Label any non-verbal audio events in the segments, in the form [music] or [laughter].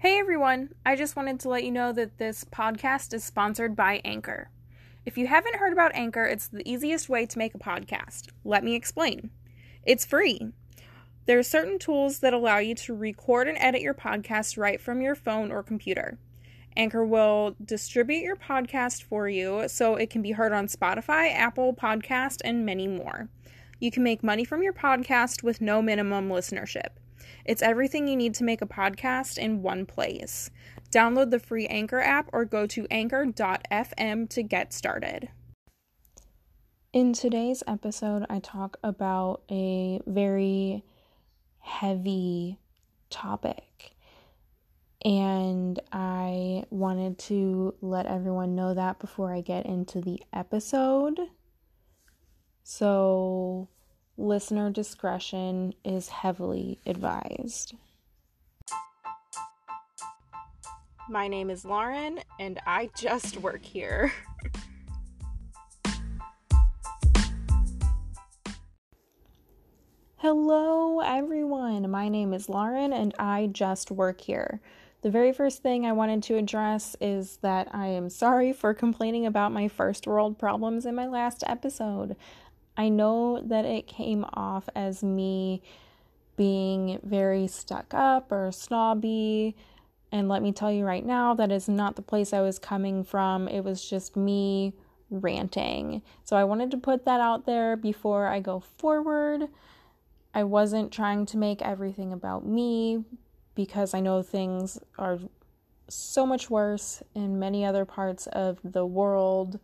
Hey everyone, I just wanted to let you know that this podcast is sponsored by Anchor. If you haven't heard about Anchor, it's the easiest way to make a podcast. Let me explain. It's free. There are certain tools that allow you to record and edit your podcast right from your phone or computer. Anchor will distribute your podcast for you so it can be heard on Spotify, Apple Podcast, and many more. You can make money from your podcast with no minimum listenership. It's everything you need to make a podcast in one place. Download the free Anchor app or go to anchor.fm to get started. In today's episode, I talk about a very heavy topic. And I wanted to let everyone know that before I get into the episode. So, Listener discretion is heavily advised. My name is Lauren, and I just work here. [laughs] Hello, everyone. My name is Lauren, and I just work here. The very first thing I wanted to address is that I am sorry for complaining about my first world problems in my last episode. I know that it came off as me being very stuck up or snobby. And let me tell you right now, that is not the place I was coming from. It was just me ranting. So I wanted to put that out there before I go forward. I wasn't trying to make everything about me because I know things are so much worse in many other parts of the world.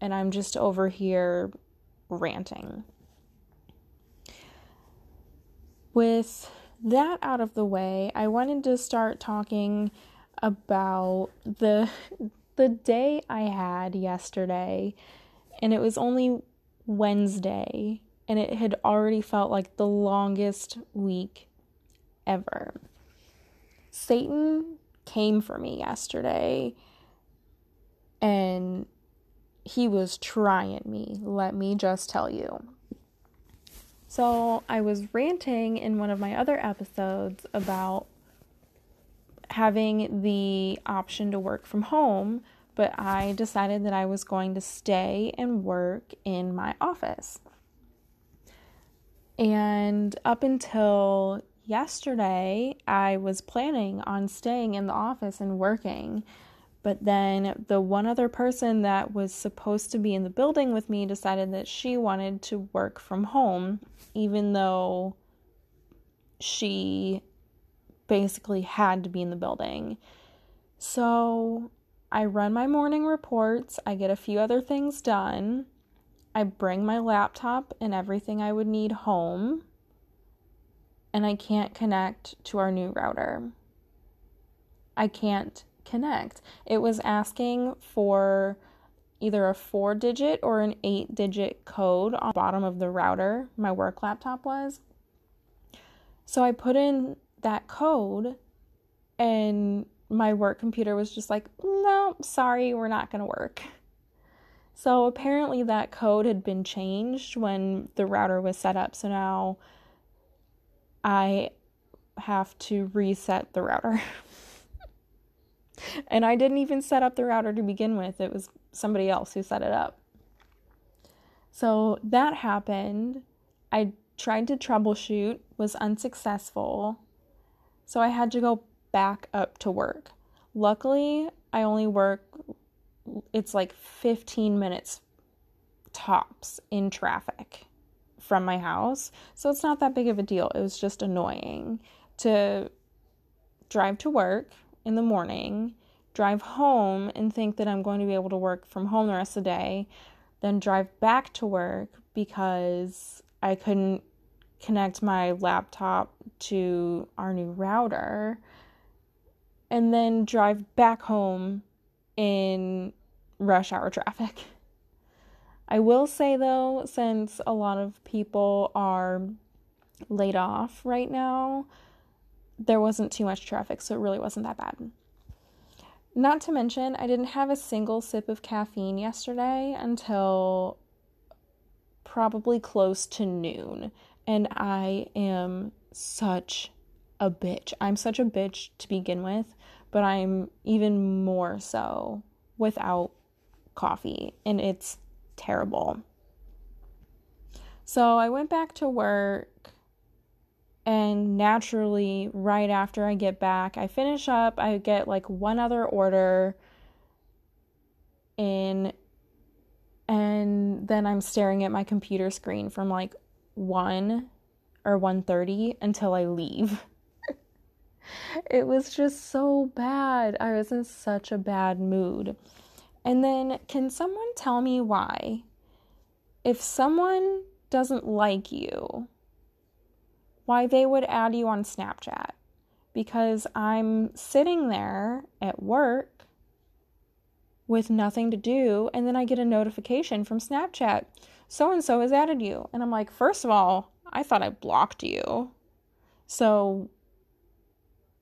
And I'm just over here ranting. With that out of the way, I wanted to start talking about the the day I had yesterday and it was only Wednesday and it had already felt like the longest week ever. Satan came for me yesterday and he was trying me, let me just tell you. So, I was ranting in one of my other episodes about having the option to work from home, but I decided that I was going to stay and work in my office. And up until yesterday, I was planning on staying in the office and working but then the one other person that was supposed to be in the building with me decided that she wanted to work from home, even though she basically had to be in the building. So I run my morning reports, I get a few other things done. I bring my laptop and everything I would need home, and I can't connect to our new router. I can't connect. It was asking for either a four digit or an eight digit code on the bottom of the router, my work laptop was. So I put in that code and my work computer was just like, no, sorry, we're not going to work. So apparently that code had been changed when the router was set up. So now I have to reset the router. [laughs] and I didn't even set up the router to begin with, it was somebody else who set it up. So that happened. I tried to troubleshoot, was unsuccessful. So I had to go back up to work. Luckily, I only work it's like 15 minutes tops in traffic from my house. So it's not that big of a deal. It was just annoying to drive to work in the morning, drive home and think that I'm going to be able to work from home the rest of the day, then drive back to work because I couldn't connect my laptop to our new router, and then drive back home in rush hour [laughs] traffic. I will say though, since a lot of people are laid off right now, there wasn't too much traffic, so it really wasn't that bad. Not to mention, I didn't have a single sip of caffeine yesterday until probably close to noon, and I am such a bitch. I'm such a bitch to begin with, but I'm even more so without coffee, and it's terrible. So I went back to work, and naturally, right after I get back, I finish up, I get like one other order in and then I'm staring at my computer screen from like 1 or 1:30 until I leave. [laughs] it was just so bad. I was in such a bad mood. And then can someone tell me why if someone doesn't like you why they would add you on Snapchat? Because I'm sitting there at work with nothing to do. And then I get a notification from Snapchat so and so has added you. And I'm like, first of all, I thought I blocked you. So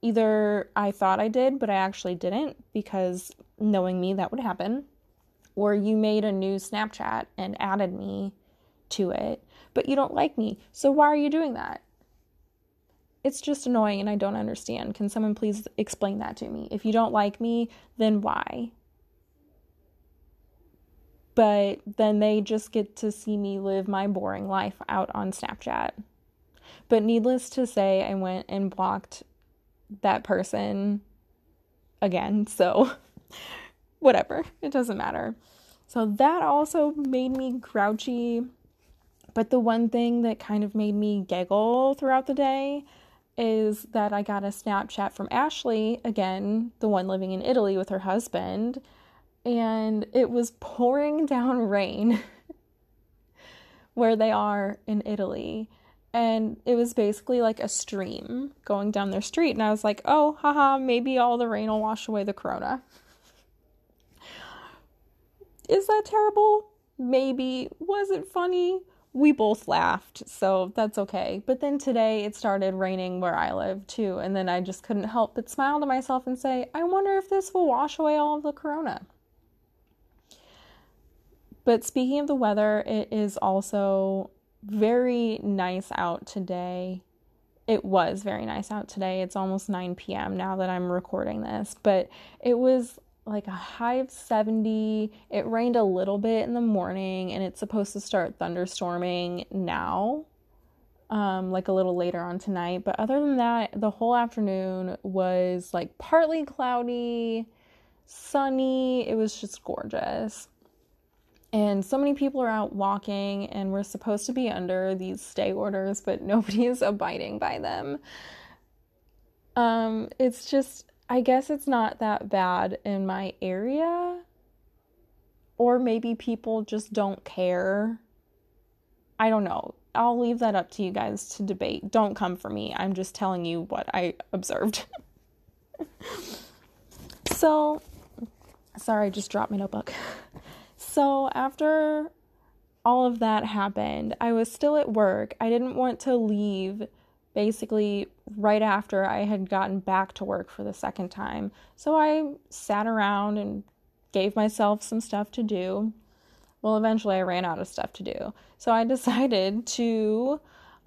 either I thought I did, but I actually didn't because knowing me, that would happen. Or you made a new Snapchat and added me to it, but you don't like me. So why are you doing that? It's just annoying and I don't understand. Can someone please explain that to me? If you don't like me, then why? but then they just get to see me live my boring life out on Snapchat. But needless to say, I went and blocked that person again, so [laughs] whatever, it doesn't matter. So that also made me grouchy. But the one thing that kind of made me giggle throughout the day is that I got a Snapchat from Ashley, again, the one living in Italy with her husband, and it was pouring [laughs] down rain [laughs] where they are in Italy. And it was basically like a stream going down their street. And I was like, oh, haha, maybe all the rain will wash away the corona. [laughs] Is that terrible? Maybe. Was it funny? We both laughed, so that's okay. But then today it started raining where I live too. And then I just couldn't help but smile to myself and say, I wonder if this will wash away all of the corona. But speaking of the weather, it is also very nice out today. It was very nice out today. It's almost 9 p.m. now that I'm recording this, but it was like a high of 70. It rained a little bit in the morning and it's supposed to start thunderstorming now. Um, like a little later on tonight. But other than that, the whole afternoon was like partly cloudy, sunny. It was just gorgeous. And so many people are out walking, and we're supposed to be under these stay orders, but [laughs] nobody is abiding by them. Um, it's just, I guess it's not that bad in my area. Or maybe people just don't care. I don't know. I'll leave that up to you guys to debate. Don't come for me. I'm just telling you what I observed. [laughs] so, sorry, I just dropped my notebook. So after all of that happened, I was still at work. I didn't want to leave basically right after I had gotten back to work for the second time. So I sat around and gave myself some stuff to do. Well, eventually I ran out of stuff to do. So I [laughs] decided to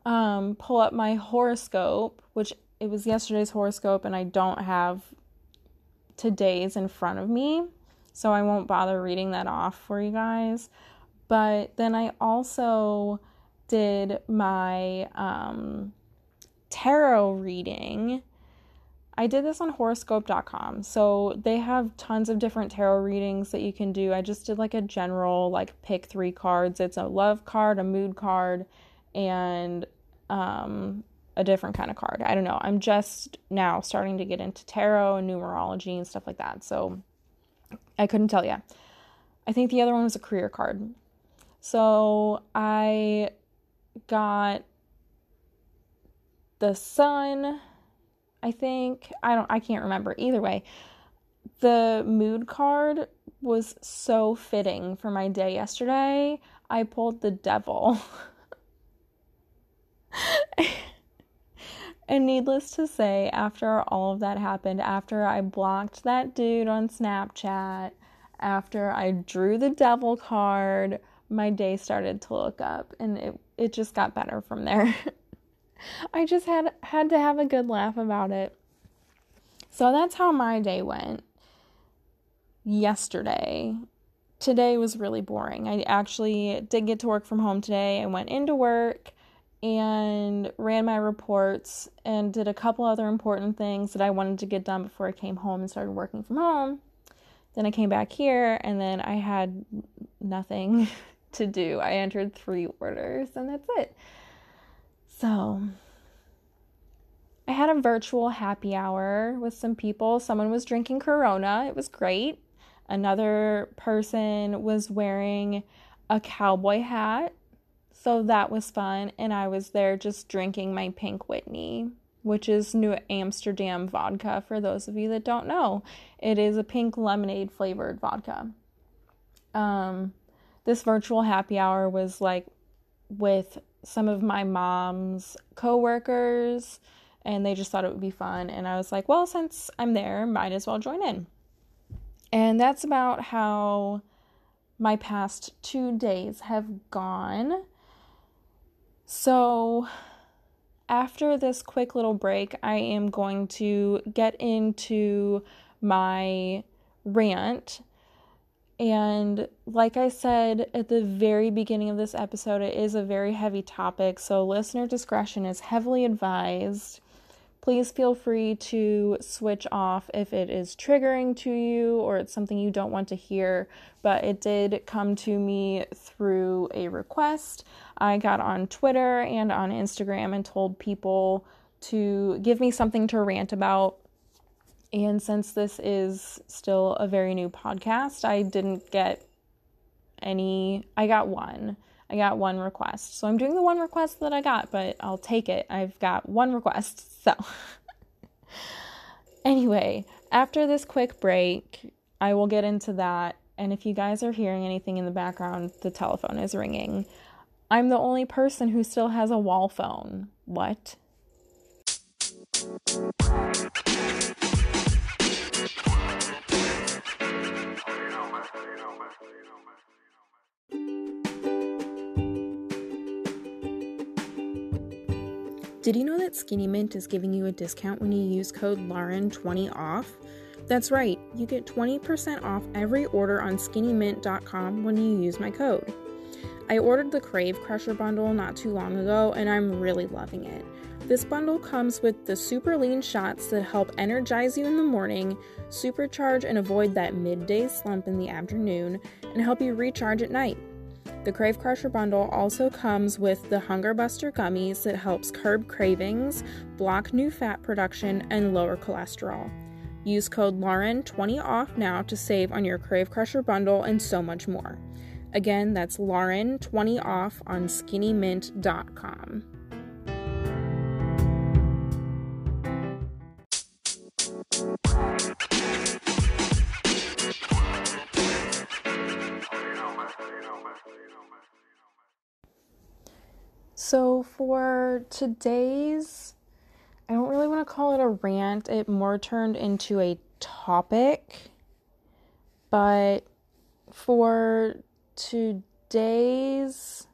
um, pull up my horoscope, which it was yesterday's horoscope, and I don't have today's in front of me so I won't bother reading that off for you guys. But then I also did my um, tarot reading. I did this on horoscope.com. So they have tons of different tarot readings that you can do. I just did like a general, like pick three cards. It's a love card, a mood card, and um, a different kind of card. I don't know. I'm just now starting to get into tarot and numerology and stuff like that. So I couldn't tell you. I think the other one was a career card. So I got the sun, I think. I don't I can't remember. Either way, the mood card was so fitting for my day yesterday. I pulled the devil. [laughs] And needless to say, after all of that happened, after I blocked that dude on Snapchat, after I drew the devil card, my day started to look up and it, it just got better from there. [laughs] [laughs] I just had had to have a good laugh about it. So that's how my day went yesterday. Today was really boring. I actually did get to work from home today. I went into work and ran my reports and did a couple other important things that I wanted to get done before I came home and started working from home. Then I came back here and then I had nothing [laughs] to do. I entered three orders and that's it. So I had a virtual happy hour with some people. Someone was drinking Corona. It was great. Another person was wearing a cowboy hat. So that was fun. And I was there just drinking my Pink Whitney, which is New Amsterdam vodka for those of you that don't know. It is a pink lemonade flavored vodka. Um, this virtual happy hour was like with some of my mom's coworkers and they just thought it would be fun and I was like, well, since I'm there, might as well join in. And that's about how my past two days have gone. So, after this quick little break, I am going to get into my rant. And like I said at the very beginning of this episode, it is a very heavy topic, so listener discretion is heavily advised. Please feel free to switch off if it is triggering to you or it's something you don't want to hear. But it did come to me through a request. I got on Twitter and on Instagram and told people to give me something to rant about. And since this is still a very new podcast, I didn't get any, I got one. I got one request. So I'm doing the one request that I got, but I'll take it. I've got one request. [laughs] So, anyway, after this quick break, I will get into that. And if you guys are hearing anything in the background, the telephone is ringing. I'm the only person who still has a wall phone. What? Did you know that Skinny Mint is giving you a discount when you use code LAUREN20OFF? That's right, you get 20% off every order on skinnymint.com when you use my code. I ordered the Crave Crusher bundle not too long ago and I'm really loving it. This bundle comes with the super lean shots that help energize you in the morning, supercharge and avoid that midday slump in the afternoon, and help you recharge at night. The Crave Crusher bundle also comes with the Hunger Buster gummies that helps curb cravings, block new fat production, and lower cholesterol. Use code Lauren20 off now to save on your Crave Crusher bundle and so much more. Again, that's Lauren20 off on skinnymint.com. So, for today's, I don't really want to call it a rant, it more turned into a topic. But for today's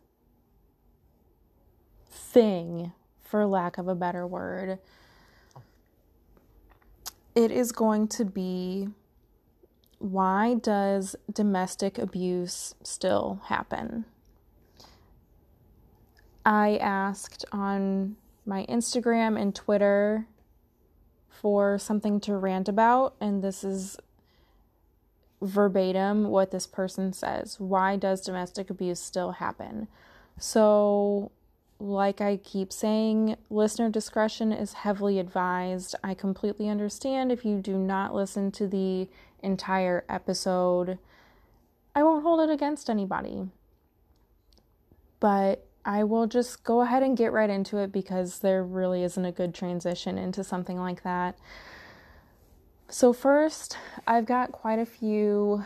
thing, for lack of a better word, it is going to be why does domestic abuse still happen? I asked on my Instagram and Twitter for something to rant about, and this is verbatim what this person says. Why does domestic abuse still happen? So, like I keep saying, listener discretion is heavily advised. I completely understand if you do not listen to the entire episode. I won't hold it against anybody. But I will just go ahead and get right into it because there really isn't a good transition into something like that. So, first, I've got quite a few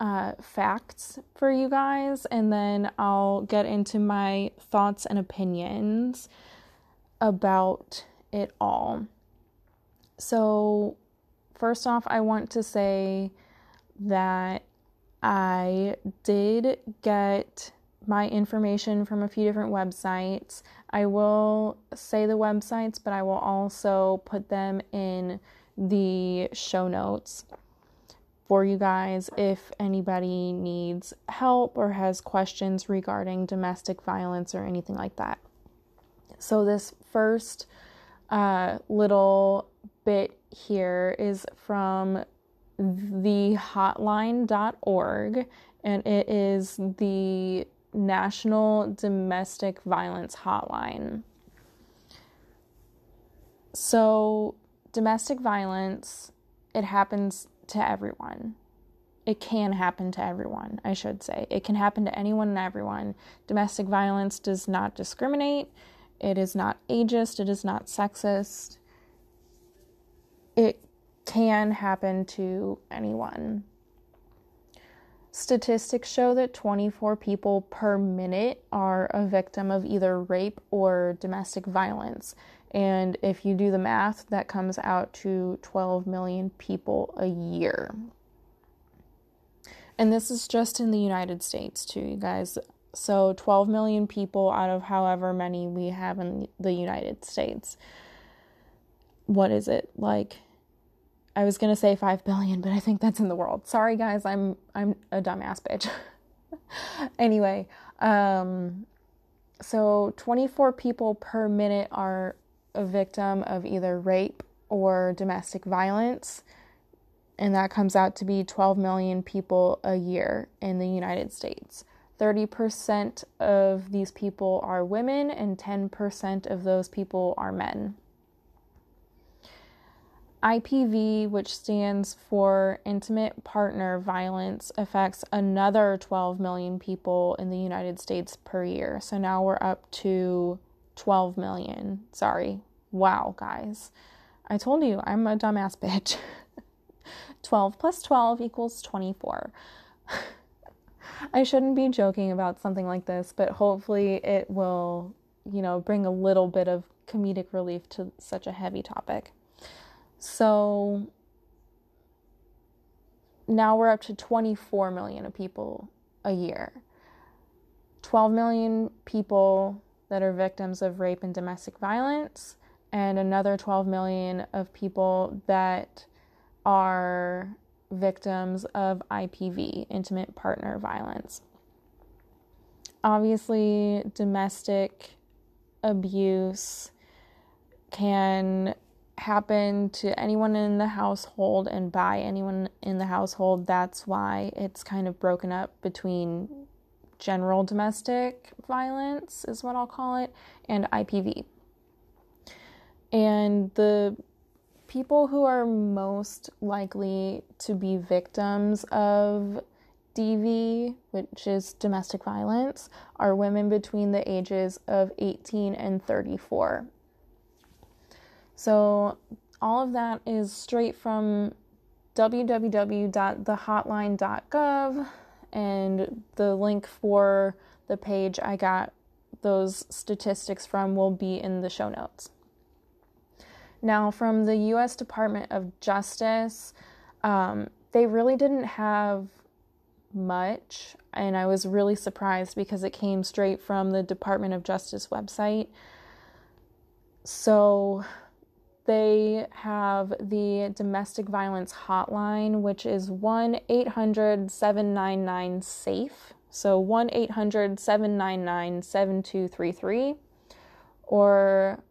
uh, facts for you guys, and then I'll get into my thoughts and opinions about it all. So, first off, I want to say that I did get my information from a few different websites. I will say the websites, but I will also put them in the show notes for you guys if anybody needs help or has questions regarding domestic violence or anything like that. So, this first uh, little bit here is from thehotline.org, and it is the National Domestic Violence Hotline. So, domestic violence, it happens to everyone. It can happen to everyone, I should say. It can happen to anyone and everyone. Domestic violence does not discriminate, it is not ageist, it is not sexist. It can happen to anyone. Statistics show that 24 people per minute are a victim of either rape or domestic violence. And if you do the math, that comes out to 12 million people a year. And this is just in the United States, too, you guys. So 12 million people out of however many we have in the United States. What is it? Like I was to say 5 billion, but I think that's in the world. Sorry guys, I'm I'm a dumbass bitch. [laughs] anyway, um so 24 people per minute are a victim of either rape or domestic violence. And that comes out to be 12 million people a year in the United States. 30% of these people are women, and 10% of those people are men. IPV, which stands for Intimate Partner Violence, affects another 12 million people in the United States per year. So now we're up to 12 million. Sorry. Wow, guys. I told you I'm a dumbass bitch. [laughs] 12 plus 12 equals 24. [laughs] I shouldn't be joking about something like this, but hopefully it will, you know, bring a little bit of comedic relief to such a heavy topic. So now we're up to 24 million of people a year. 12 million people that are victims of rape and domestic violence, and another 12 million of people that are victims of IPV, intimate partner violence. Obviously, domestic abuse can happen to anyone in the household and by anyone in the household. That's why it's kind of broken up between general domestic violence, is what I'll call it, and IPV. And the people who are most likely to be victims of DV, which is domestic violence, are women between the ages of 18 and 34. So, all of that is straight from www.thehotline.gov, and the link for the page I got those statistics from will be in the show notes. Now, from the U.S. Department of Justice, um, they really didn't have much, and I was really surprised because it came straight from the Department of Justice website. So, they have the domestic violence hotline, which is 1 800 799 SAFE. So 1 800 799 7233 or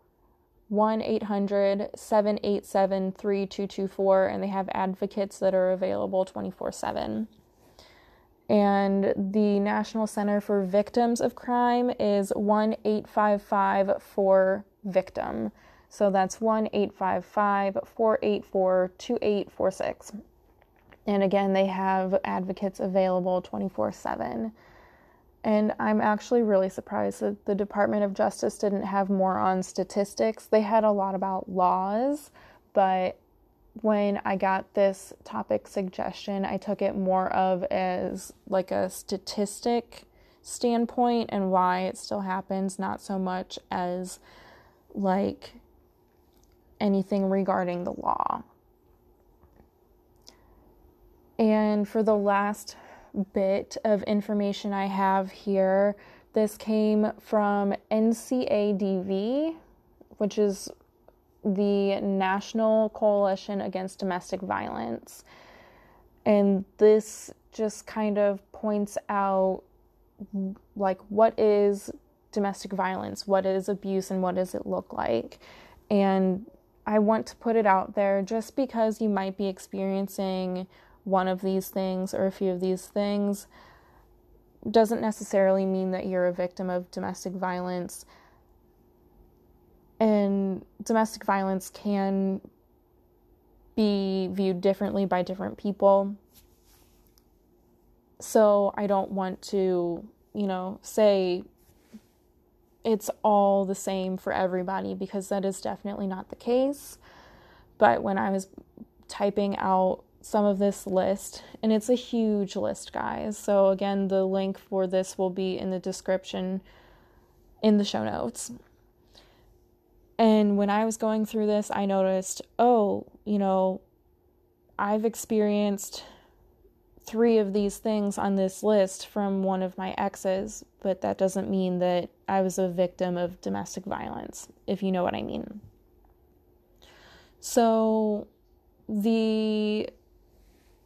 1 800 787 3224, and they have advocates that are available 24 7. And the National Center for Victims of Crime is 1 855 4 Victim. So that's 1 855 484 2846. And again, they have advocates available 24 7. And I'm actually really surprised that the Department of Justice didn't have more on statistics. They had a lot about laws, but when I got this topic suggestion, I took it more of as like a statistic standpoint and why it still happens, not so much as like anything regarding the law. And for the last bit of information I have here. This came from NCADV, which is the National Coalition Against Domestic Violence. And this just kind of points out like what is domestic violence, what is abuse, and what does it look like. And I want to put it out there just because you might be experiencing one of these things or a few of these things doesn't necessarily mean that you're a victim of domestic violence. And domestic violence can be viewed differently by different people. So I don't want to, you know, say it's all the same for everybody because that is definitely not the case. But when I was typing out some of this list, and it's a huge list, guys. So, again, the link for this will be in the description in the show notes. And when I was going through this, I noticed, oh, you know, I've experienced three of these things on this list from one of my exes, but that doesn't mean that I was a victim of domestic violence, if you know what I mean. So, the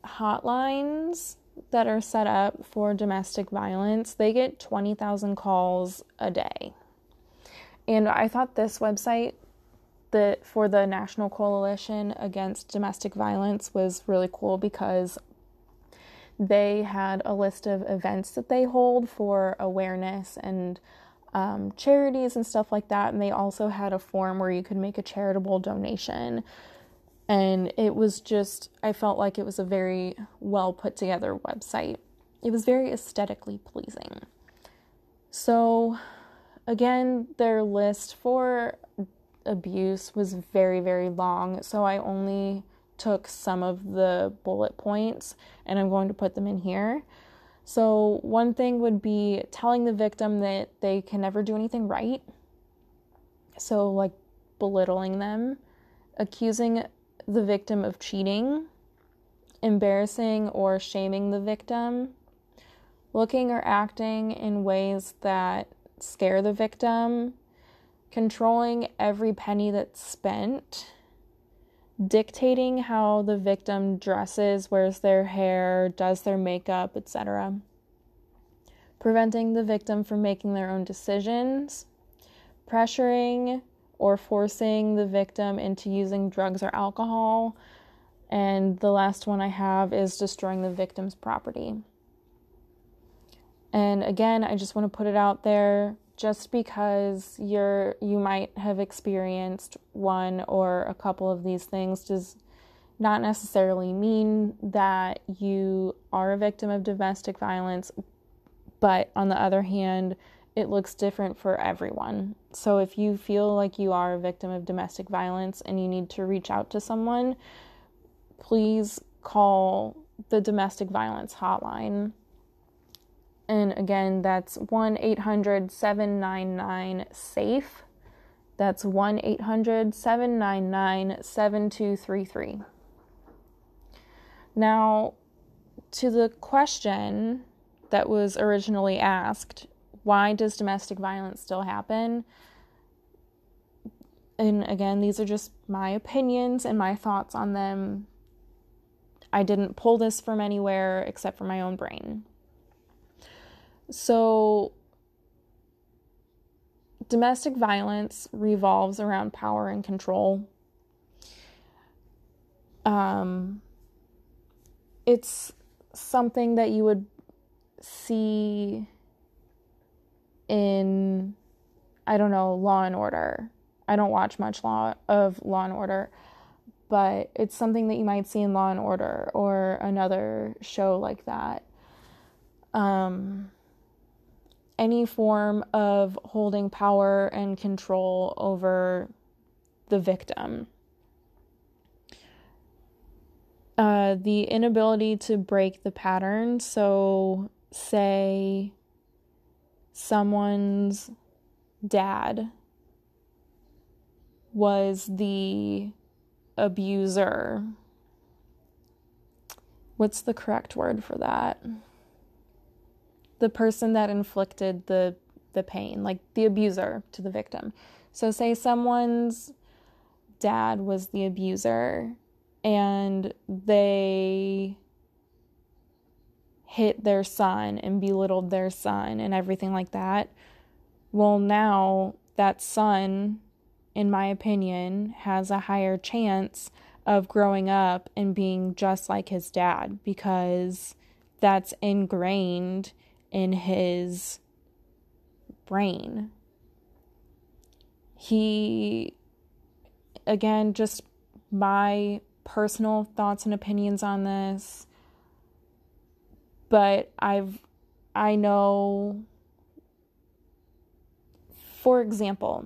hotlines that are set up for domestic violence, they get 20,000 calls a day. And I thought this website that for the National Coalition Against Domestic Violence was really cool because they had a list of events that they hold for awareness and um, charities and stuff like that. And they also had a form where you could make a charitable donation and it was just I felt like it was a very well put together website. It was very aesthetically pleasing. So again, their list for abuse was very very long, so I only took some of the bullet points and I'm going to put them in here. So, one thing would be telling the victim that they can never do anything right. So, like belittling them, accusing the victim of cheating, embarrassing or shaming the victim, looking or acting in ways that scare the victim, controlling every penny that's spent, dictating how the victim dresses, wears their hair, does their makeup, etc., preventing the victim from making their own decisions, pressuring or forcing the victim into using drugs or alcohol. And the last one I have is destroying the victim's property. And again, I just want to put it out there just because you're you might have experienced one or a couple of these things does not necessarily mean that you are a victim of domestic violence, but on the other hand, it looks different for everyone. So if you feel like you are a victim of domestic violence and you need to reach out to someone, please call the domestic violence hotline. And again, that's 1 800 799 SAFE. That's 1 800 799 7233. Now, to the question that was originally asked why does domestic violence still happen? And again, these are just my opinions and my thoughts on them. I didn't pull this from anywhere except for my own brain. So, domestic violence revolves around power and control. Um, it's something that you would see in I don't know, Law and Order. I don't watch much law of Law and Order, but it's something that you might see in Law and Order or another show like that. Um, any form of holding power and control over the victim. Uh, the inability to break the pattern. So, say someone's dad was the abuser. What's the correct word for that? The person that inflicted the the pain, like the abuser to the victim. So say someone's dad was the abuser and they hit their son and belittled their son and everything like that. Well, now that son, in my opinion, has a higher chance of growing up and being just like his dad because that's ingrained in his brain. He, again, just my personal thoughts and opinions on this, but I've, I know, for example,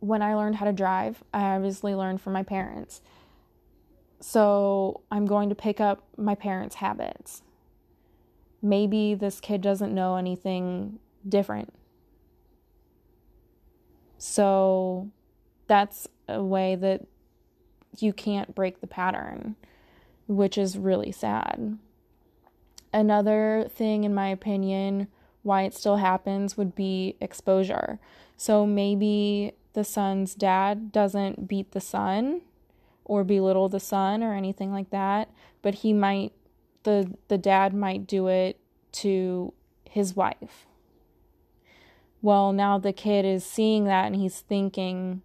when I learned how to drive, I obviously learned from my parents. So I'm going to pick up my parents' habits. Maybe this kid doesn't know anything different. So that's a way that you can't break the pattern, which is really sad. Another thing, in my opinion, why it still happens would be exposure. So maybe the son's dad doesn't beat the son or belittle the son or anything like that, but he might the the dad might do it to his wife. Well, now the kid is seeing that and he's thinking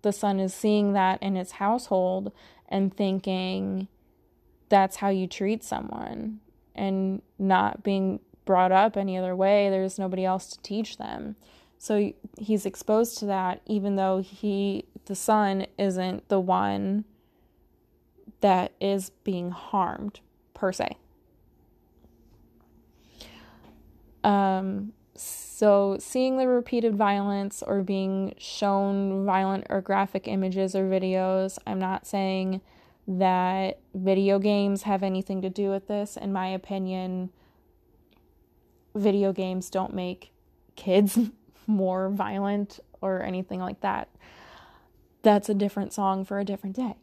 the son is seeing that in his household and thinking that's how you treat someone and not being brought up any other way. There's nobody else to teach them. So he's exposed to that, even though he, the son, isn't the one that is being harmed per se. Um, so, seeing the repeated violence or being shown violent or graphic images or videos, I'm not saying that video games have anything to do with this. In my opinion, video games don't make kids [laughs] more violent or anything like that. That's a different song for a different day.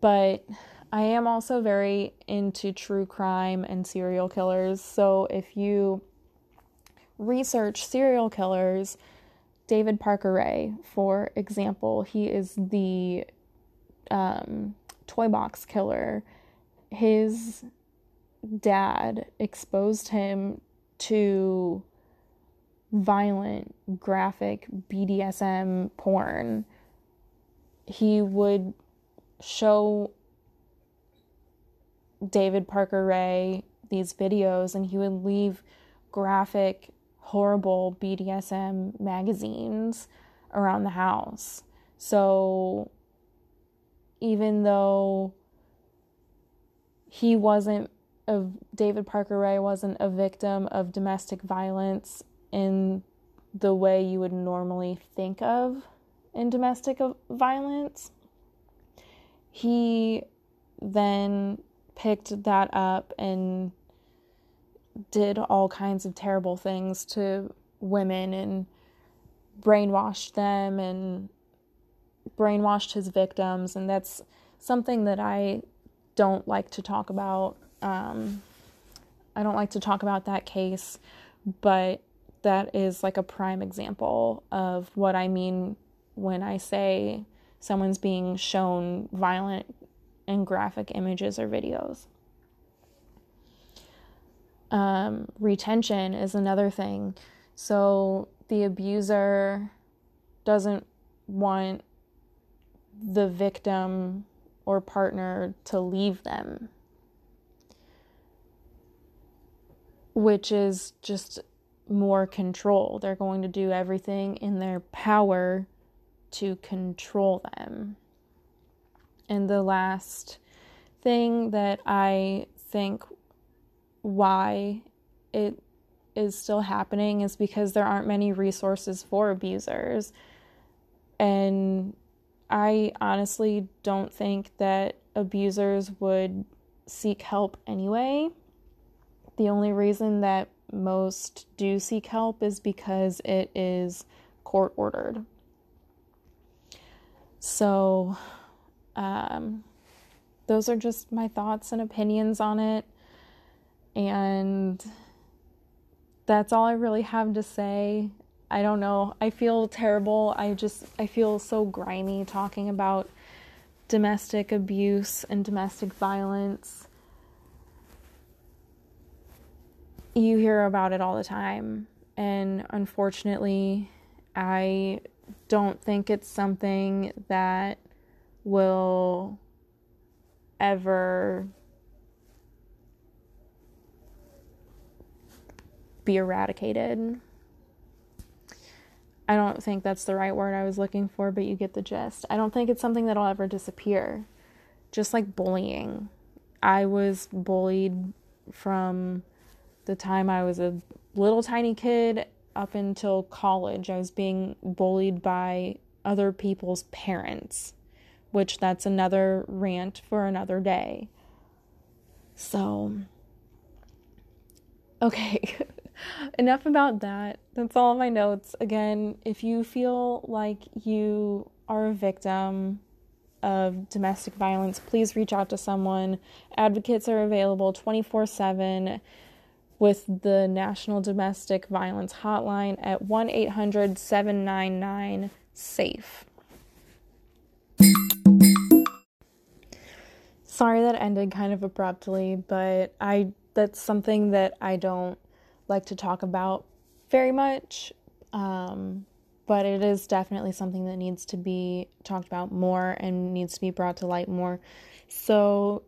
But I am also very into true crime and serial killers. So if you research serial killers, David Parker Ray, for example, he is the um, toy box killer. His dad exposed him to violent, graphic BDSM porn. He would show David Parker Ray these videos and he would leave graphic horrible BDSM magazines around the house. So even though he wasn't a David Parker Ray wasn't a victim of domestic violence in the way you would normally think of in domestic violence, he then picked that up and did all kinds of terrible things to women and brainwashed them and brainwashed his victims. And that's something that I don't like to talk about. Um, I don't like to talk about that case but that is like a prime example of what I mean when I say someone's being shown violent and graphic images or videos um, retention is another thing. So the abuser doesn't want the victim or partner to leave them, which is just more control. They're going to do everything in their power to control them. And the last thing that I think why it is still happening is because there aren't many resources for abusers. And I honestly don't think that abusers would seek help anyway. The only reason that most do seek help is because it is court ordered. So, um, those are just my thoughts and opinions on it. And that's all I really have to say. I don't know. I feel terrible. I just I feel so grimy talking about domestic abuse and domestic violence. You hear about it all the time, and unfortunately, I don't think it's something that will ever be eradicated. I don't think that's the right word I was looking for, but you get the gist. I don't think it's something that'll ever disappear. Just like bullying. I was bullied from the time I was a little tiny kid up until college. I was being bullied by other people's parents, which that's another rant for another day. So, [laughs] okay. [laughs] enough about that. That's all my notes. Again, if you feel like you are a victim of domestic violence, please reach out to someone. Advocates are available 24 7 with the National Domestic Violence Hotline at 1 800 799 SAFE. Sorry that ended kind of abruptly, but I that's something that I don't like to talk about very much. Um, but it is definitely something that needs to be talked about more and needs to be brought to light more. So,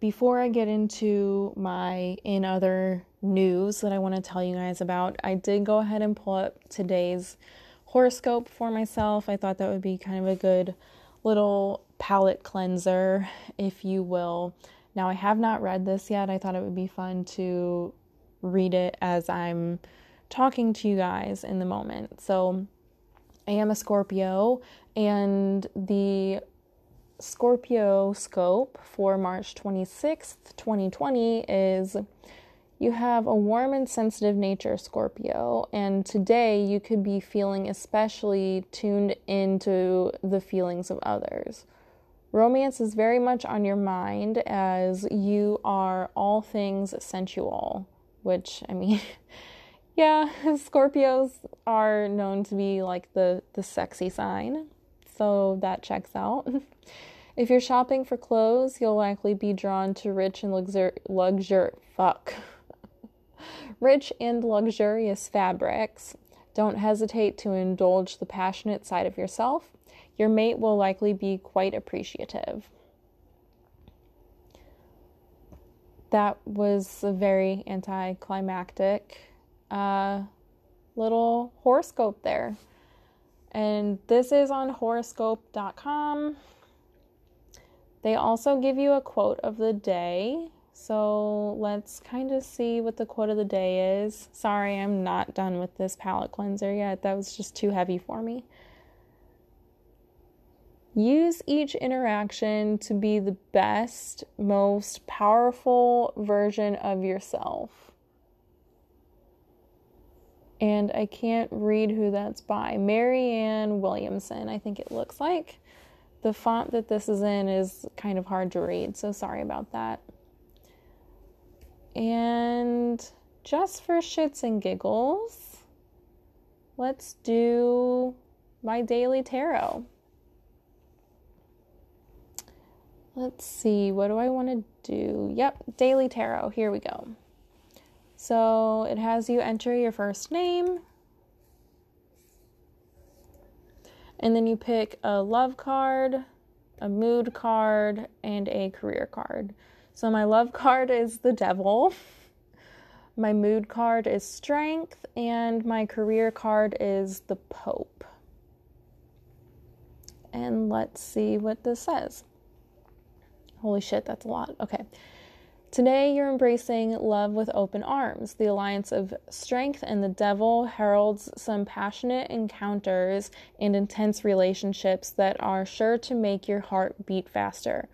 before I get into my in other news that I want to tell you guys about, I did go ahead and pull up today's horoscope for myself. I thought that would be kind of a good little palate cleanser, if you will. Now, I have not read this yet. I thought it would be fun to read it as I'm talking to you guys in the moment. So, I am a Scorpio, and the Scorpio scope for March 26th, 2020 is you have a warm and sensitive nature, Scorpio, and today you could be feeling especially tuned into the feelings of others. Romance is very much on your mind as you are all things sensual which I mean, [laughs] yeah, [laughs] Scorpios are known to be like the the sexy sign. So that checks out. [laughs] if you're shopping for clothes, you'll likely be drawn to rich and luxur luxur fuck. rich and luxurious fabrics. Don't hesitate to indulge the passionate side of yourself. Your mate will likely be quite appreciative. That was a very anticlimactic uh, little horoscope there. And this is on horoscope.com. They also give you a quote of the day. So let's kind of see what the quote of the day is. Sorry, I'm not done with this palate cleanser yet. That was just too heavy for me. Use each interaction to be the best, most powerful version of yourself. And I can't read who that's by. Marianne Williamson, I think it looks like. The font that this is in is kind of hard to read, so sorry about that. And just for shits and giggles, let's do my daily tarot. Let's see, what do I want to do? Yep, Daily Tarot. Here we go. So it has you enter your first name, and then you pick a love card, a mood card, and a career card. So my love [laughs] card is the devil, my mood card is strength, and my career card is the Pope. And let's see what this says. Holy shit, that's a lot. Okay. Today, you're embracing love with open arms. The alliance of strength and the devil heralds some passionate encounters and intense relationships that are sure to make your heart beat faster.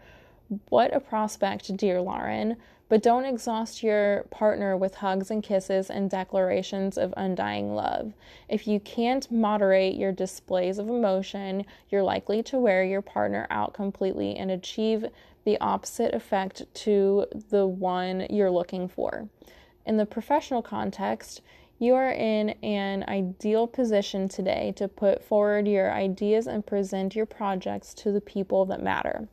What a prospect, dear Lauren. But don't exhaust your partner with hugs and kisses and declarations of undying love. If you can't moderate your displays of emotion, you're likely to wear your partner out completely and achieve the opposite effect to the one you're looking for. In the professional context, You are in an ideal position today to put forward your ideas and present your projects to the people that matter.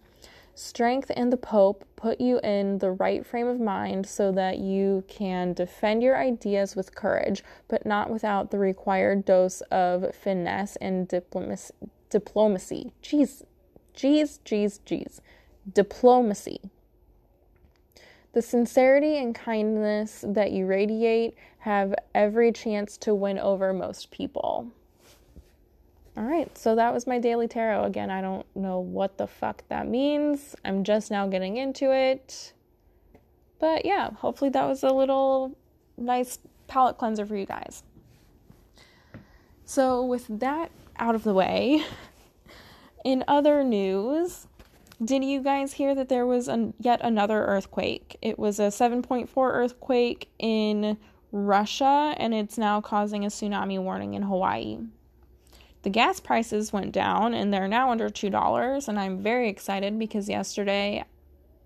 Strength and the Pope put you in the right frame of mind so that you can defend your ideas with courage, but not without the required dose of finesse and diplomacy. Diplomacy. Jeez, jeez, jeez, jeez. Diplomacy. The sincerity and kindness that you radiate have every chance to win over most people. All right, so that was my daily tarot. Again, I don't know what the fuck that means. I'm just now getting into it. But yeah, hopefully that was a little nice palate cleanser for you guys. So, with that out of the way, [laughs] in other news, did you guys hear that there was an, yet another earthquake? It was a 7.4 earthquake in Russia, and it's now causing a tsunami warning in Hawaii the gas prices went down and they're now under $2 and I'm very excited because yesterday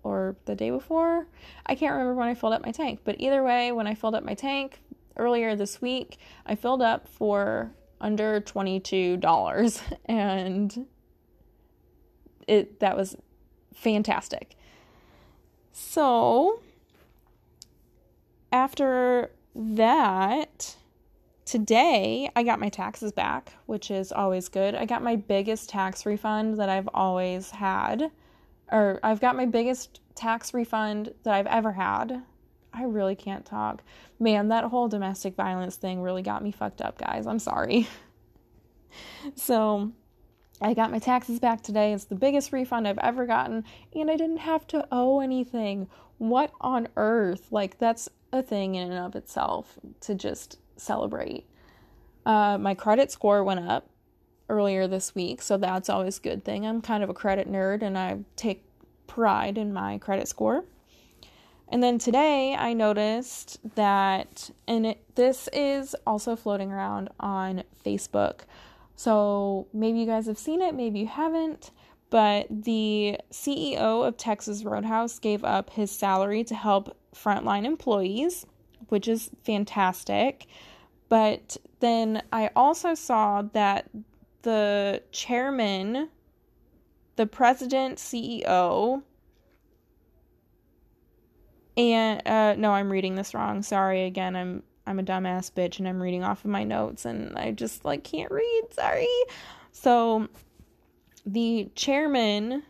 or the day before, I can't remember when I filled up my tank, but either way, when I filled up my tank earlier this week, I filled up for under $22 [laughs] and it that was fantastic. So, after that, today I got my taxes back, which is always good. I got my biggest tax refund that I've always had, or I've got my biggest tax refund that I've ever had. I really can't talk. Man, that whole domestic violence thing really got me fucked up, guys. I'm sorry. [laughs] so, I got my taxes back today. It's the biggest refund I've ever gotten, and I didn't have to owe anything. What on earth? Like, that's a thing in and of itself to just celebrate. Uh, my credit score went up earlier this week, so that's always a good thing. I'm kind of a credit nerd and I take pride in my credit score. And then today I noticed that, and it, this is also floating around on Facebook. So maybe you guys have seen it, maybe you haven't. But the CEO of Texas Roadhouse gave up his salary to help frontline employees which is fantastic. But then I also saw that the chairman, the president, CEO, and uh, no, I'm reading this wrong. Sorry again. I'm I'm a dumbass bitch and I'm reading off of my notes and I just like can't read. Sorry. So the chairman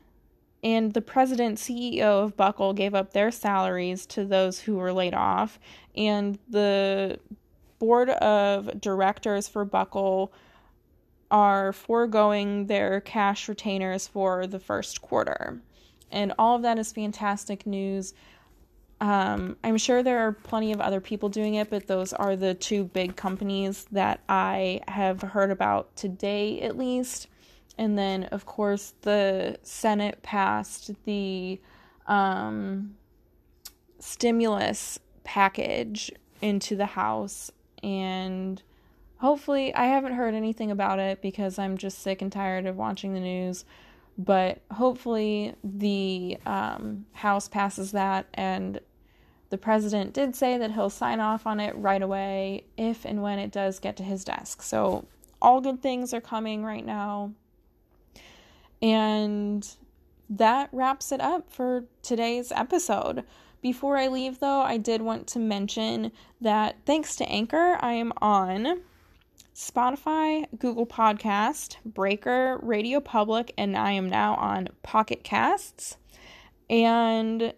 and the president CEO of Buckle gave up their salaries to those who were laid off, and the board of directors for Buckle are foregoing their cash retainers for the first quarter. And all of that is fantastic news. Um, I'm sure there are plenty of other people doing it, but those are the two big companies that I have heard about today, at least. And then, of course, the Senate passed the um, stimulus package into the House. And hopefully, I haven't heard anything about it because I'm just sick and tired of watching the news. But hopefully, the um, House passes that. And the president did say that he'll sign off on it right away if and when it does get to his desk. So, all good things are coming right now. And that wraps it up for today's episode. Before I leave, though, I did want to mention that thanks to Anchor, I am on Spotify, Google Podcast, Breaker, Radio Public, and I am now on Pocket Casts. And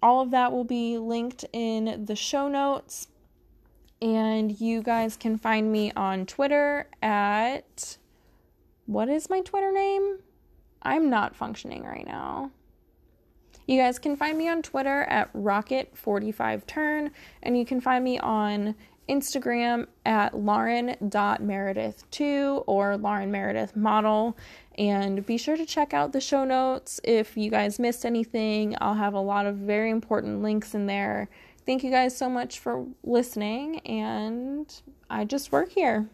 all of that will be linked in the show notes. And you guys can find me on Twitter at what is my Twitter name? I'm not functioning right now. You guys can find me on Twitter at Rocket45Turn, and you can find me on Instagram at Lauren.Meredith2 or Lauren Meredith Model. And be sure to check out the show notes if you guys missed anything. I'll have a lot of very important links in there. Thank you guys so much for listening, and I just work here.